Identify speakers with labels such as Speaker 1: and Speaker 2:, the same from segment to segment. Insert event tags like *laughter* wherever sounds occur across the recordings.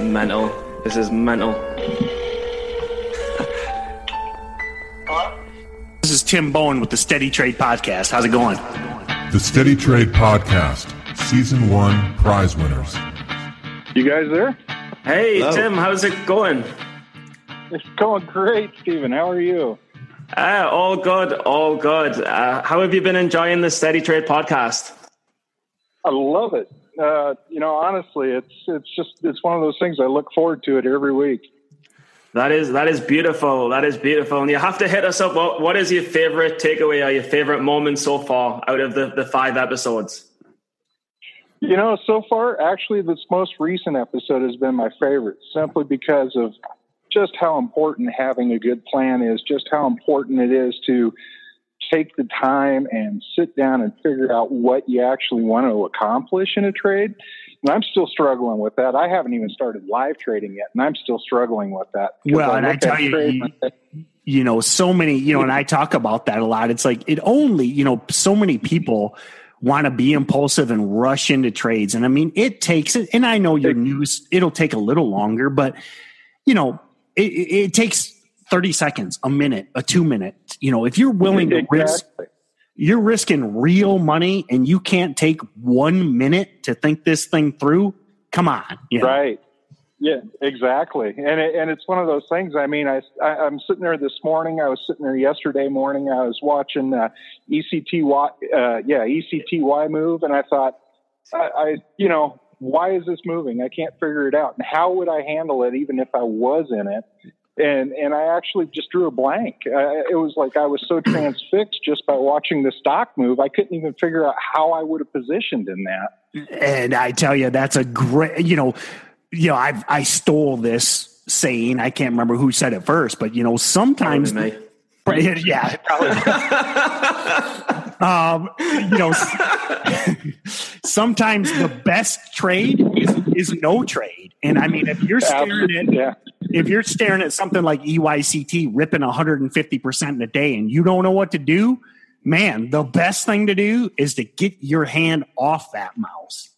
Speaker 1: Mental. This is mental.
Speaker 2: This is Tim Bohen with the Steady Trade Podcast. How's it going?
Speaker 3: The Steady Trade Podcast, Season 1 prize winners.
Speaker 4: You guys there?
Speaker 1: Hey,
Speaker 5: Hello.
Speaker 1: Tim, how's it going?
Speaker 4: It's going great, Stephen. How are you?
Speaker 1: Ah, all good, all good. Uh, how have you been enjoying the Steady Trade podcast?
Speaker 4: I love it. Uh, you know, honestly, it's it's just it's one of those things I look forward to it every week.
Speaker 1: That is that is beautiful. That is beautiful. And you have to hit us up. What, what is your favorite takeaway or your favorite moment so far out of the, the five episodes?
Speaker 4: You know, so far, actually, this most recent episode has been my favorite, simply because of just how important having a good plan is, just how important it is to take the time and sit down and figure out what you actually want to accomplish in a trade. And I'm still struggling with that. I haven't even started live trading yet, and I'm still struggling with that.
Speaker 2: Well, and I tell you, you-
Speaker 4: and I think,
Speaker 2: You know, so many, you know, and I talk about that a lot. It's like it only, you know, so many people want to be impulsive and rush into trades. And I mean, it takes it, and I know your news, it'll take a little longer, but, you know, it it takes 30 seconds, a minute, a two minute. You know, if you're willing to risk you're risking real money and you can't take one minute to think this thing through. Come on. You know?
Speaker 4: Right. Yeah, exactly. And it, and it's one of those things. I mean, I, I I'm sitting there this morning. I was sitting there yesterday morning. I was watching uh, ECYT. Uh, yeah, ECYT move, and I thought, I, I you know, why is this moving? I can't figure it out. And how would I handle it, even if I was in it? And and I actually just drew a blank. Uh, it was like I was so *clears throat* transfixed just by watching the stock move. I couldn't even figure out how I would have positioned in that.
Speaker 2: And I tell you, that's a great, you know, you know, I I stole this saying. I can't remember who said it first, but you know, sometimes,
Speaker 1: Probably me. *laughs*
Speaker 2: yeah, probably. *laughs* um, you know, *laughs* sometimes the best trade is, is no trade. And I mean, if you're staring at
Speaker 4: Yeah.
Speaker 2: If you're staring at something like ECYT ripping 150% in a day and you don't know what to do, man, the best thing to do is to get your hand off that mouse.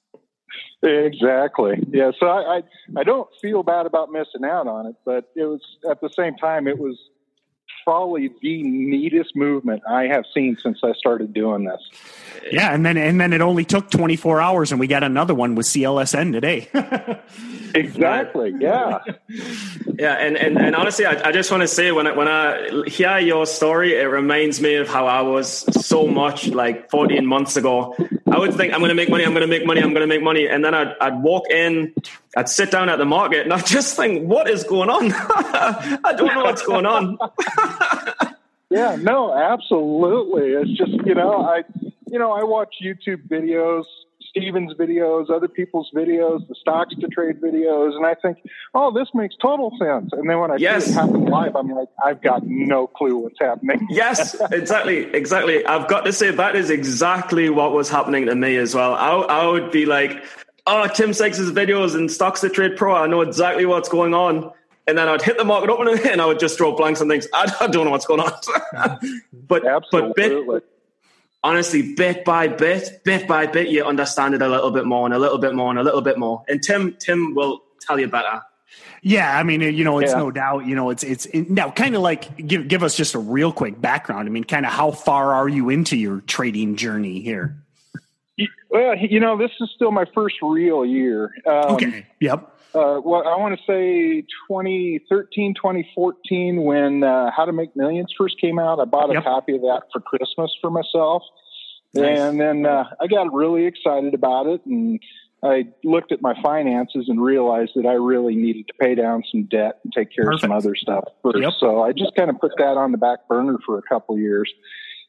Speaker 4: Exactly. Yeah. So I, I I don't feel bad about missing out on it, but it was at the same time it was probably the neatest movement I have seen since I started doing this.
Speaker 2: Yeah, and then and then it only took 24 hours and we got another one with CLSN today. *laughs*
Speaker 4: Exactly. Yeah.
Speaker 1: Yeah, and, and, and honestly, I, I just want to say when I, when I hear your story, it reminds me of how I was so much like 14 months ago. I would think I'm going to make money, I'm going to make money, I'm going to make money, and then I'd, I'd walk in, I'd sit down at the market, and I'd just think, what is going on? *laughs* I don't know what's going on. *laughs*
Speaker 4: Yeah. No. Absolutely. It's just you know I you know I watch YouTube videos. Steven's videos, other people's videos, the stocks to trade videos, and I think, oh, this makes total sense. And then when I
Speaker 1: Yes.
Speaker 4: see it happen live, I'm like, I've got no clue what's happening. *laughs*
Speaker 1: Yes, exactly, exactly. I've got to say that is exactly what was happening to me as well. I, I would be like, "Oh, Tim Sykes' videos and Stocks to Trade Pro. I know exactly what's going on." And then I'd hit the market opener *laughs* and I would just draw blanks and things. I, *laughs* I don't know what's going on. but but bit,
Speaker 4: Absolutely.
Speaker 1: Honestly, bit by bit, bit by bit, you understand it a little bit more and a little bit more and a little bit more. And Tim Tim will tell you better.
Speaker 2: yeah, I mean, you know, it's
Speaker 4: Yeah.
Speaker 2: no doubt, you know, it's it's it, now kind of like give give us just a real quick background. I mean, kind of how far are you into your trading journey here?
Speaker 4: Well, you know, this is still my first real year. Um,
Speaker 2: Okay. Yep.
Speaker 4: Uh, well, I want to say 2013, 2014, when uh, How to Make Millions first came out. I bought a
Speaker 2: Yep.
Speaker 4: copy of that for Christmas for myself.
Speaker 1: Nice.
Speaker 4: And then uh, I got really excited about it. And I looked at my finances and realized that I really needed to pay down some debt and take care of some other stuff first.
Speaker 2: Yep.
Speaker 4: So I just kind of put that on the back burner for a couple years.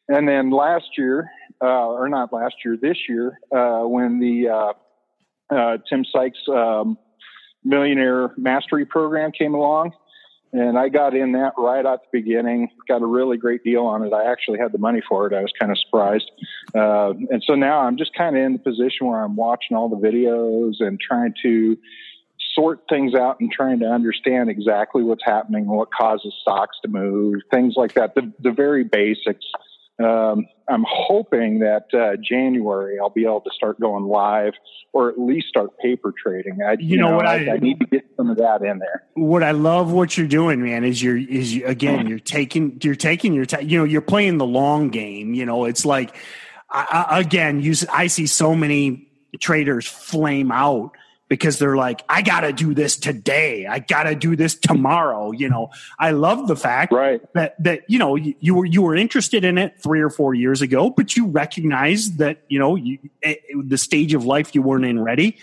Speaker 4: And then last year, uh, or not last year, this year, uh, when the uh, uh, Tim Sykes um, Millionaire Mastery Program came along, and I got in that right at the beginning. Got a really great deal on it. I actually had the money for it. I was kind of surprised, uh, and so now I'm just kind of in the position where I'm watching all the videos and trying to sort things out and trying to understand exactly what's happening, what causes stocks to move, things like that. The the very basics um, I'm hoping that uh, January I'll be able to start going live or at least start paper trading. I,
Speaker 2: You know what I-
Speaker 4: I, need to get some of that in there.
Speaker 2: what I love what you're doing, man, is you're is you, again you're taking you're taking your time. You know, you're playing the long game. You know, it's like I, I, again, you I see so many traders flame out because they're like, I got to do this today. I got to do this tomorrow. You know, I love the fact
Speaker 4: Right.
Speaker 2: that that you know you, you were you were interested in it three or four years ago, but you recognized that you know you, eh, the stage of life you weren't in ready.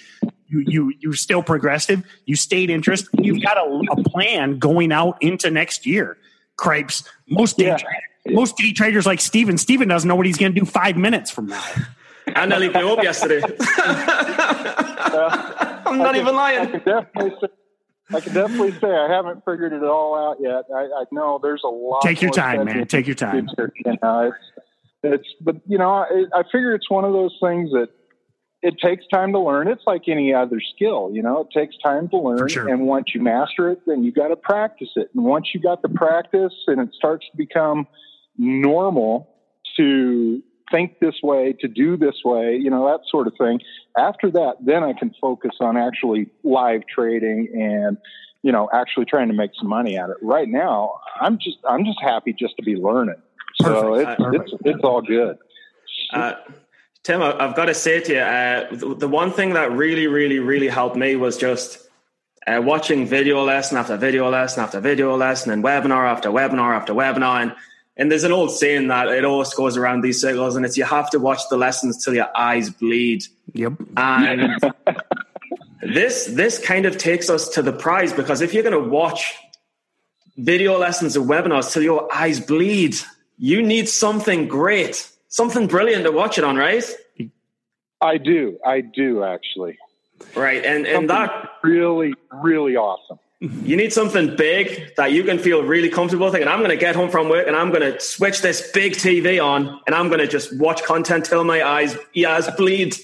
Speaker 2: You you you're still progressive. You stayed interested. You've got a, a plan going out into next year. Cripes. Most day
Speaker 4: Yeah.
Speaker 2: tra- most day traders like Steven. Steven doesn't know what he's going to do five minutes from now. *laughs* *laughs*
Speaker 1: I nearly blew up yesterday. I'm not even
Speaker 4: I
Speaker 1: lying.
Speaker 4: can definitely say, I can definitely say I haven't figured it all out yet. I, I know there's a lot.
Speaker 2: Take your time, man. Take your time.
Speaker 4: into it. You know, it's, it's, but you know, I, I figure it's one of those things that it takes time to learn. It's like any other skill, you know, it takes time to learn.
Speaker 2: sure.
Speaker 4: And once you master it, then you got to practice it. And once you got the practice and it starts to become normal to think this way, to do this way, you know, that sort of thing. After that, then I can focus on actually live trading and, you know, actually trying to make some money at it. Right now, I'm just, I'm just happy just to be learning. So it's,
Speaker 2: Perfect.
Speaker 4: it's, it's all good.
Speaker 1: Uh, Tim, I've got to say to you, uh, the, the one thing that really, really, really helped me was just uh, watching video lesson after video lesson after video lesson and webinar after webinar after webinar. And, and there's an old saying that it always goes around these circles, and it's you have to watch the lessons till your eyes bleed.
Speaker 2: Yep.
Speaker 1: And *laughs* this this kind of takes us to the prize because if you're going to watch video lessons or webinars till your eyes bleed, you need something great, something brilliant to watch it on, right?
Speaker 4: I do. I do actually.
Speaker 1: Right, and and that
Speaker 4: Really, really awesome.
Speaker 1: You need something big that you can feel really comfortable thinking. I'm going to get home from work and I'm going to switch this big TV on and I'm going to just watch content till my eyes ears bleed.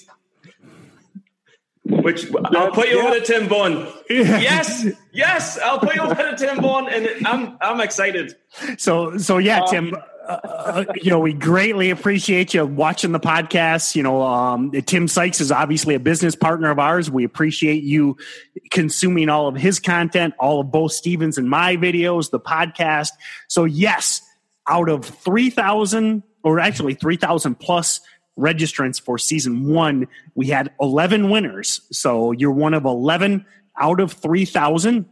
Speaker 1: Which I'll put you
Speaker 4: yeah.
Speaker 1: over to Tim Bohen. Yes, yes, I'll put you over to Tim Bohen, and I'm I'm excited.
Speaker 2: So, so yeah, um, Tim. Uh, uh, you know, we greatly appreciate you watching the podcast. You know, um, Tim Sykes is obviously a business partner of ours. We appreciate you consuming all of his content, all of both Stevens and my videos, the podcast. So, yes, out of three thousand, or actually three thousand plus registrants for season one, we had eleven winners. So you're one of eleven out of three thousand.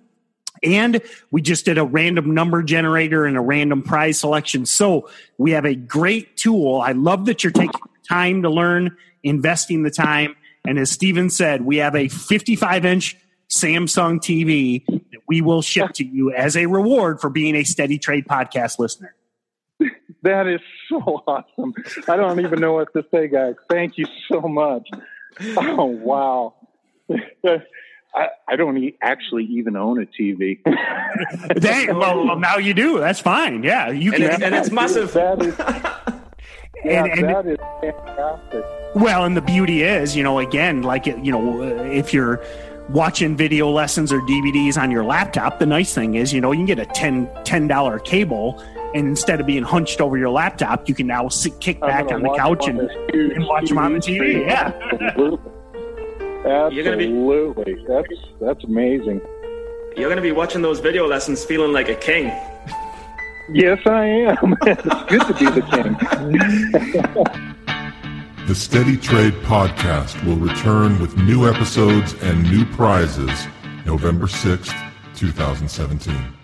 Speaker 2: And we just did a random number generator and a random prize selection. So we have a great tool. I love that you're taking time to learn, investing the time. And as Steven said, we have a 55 inch Samsung TV that we will ship to you as a reward for being a steady trade podcast listener.
Speaker 4: That is so awesome. I don't even know what to say, guys. Thank you so much. Oh wow. I, I don't e- actually even own a TV. *laughs*
Speaker 2: Dang, well, well, now you do. That's fine. Yeah, you
Speaker 1: And
Speaker 2: can.
Speaker 1: it's, and it's massive.
Speaker 4: That is, *laughs* yeah,
Speaker 2: And- and-
Speaker 4: that is fantastic.
Speaker 2: Well, and the beauty is, you know, again, like it, you know, uh, if you're watching video lessons or DVDs on your laptop, the nice thing is, you know, you can get a 10 dollar cable, and instead of being hunched over your laptop, you can now sit, kick back on the couch
Speaker 4: them
Speaker 2: and,
Speaker 4: huge
Speaker 2: and watch them on the TV. Yeah. *laughs*
Speaker 4: Absolutely.
Speaker 1: Be-
Speaker 4: That's that's amazing.
Speaker 1: You're going to be watching those video lessons feeling like a king.
Speaker 4: Yes, I am. *laughs* it's good to be the king.
Speaker 3: The Steady Trade Podcast will return with new episodes and new prizes November 6th, 2017.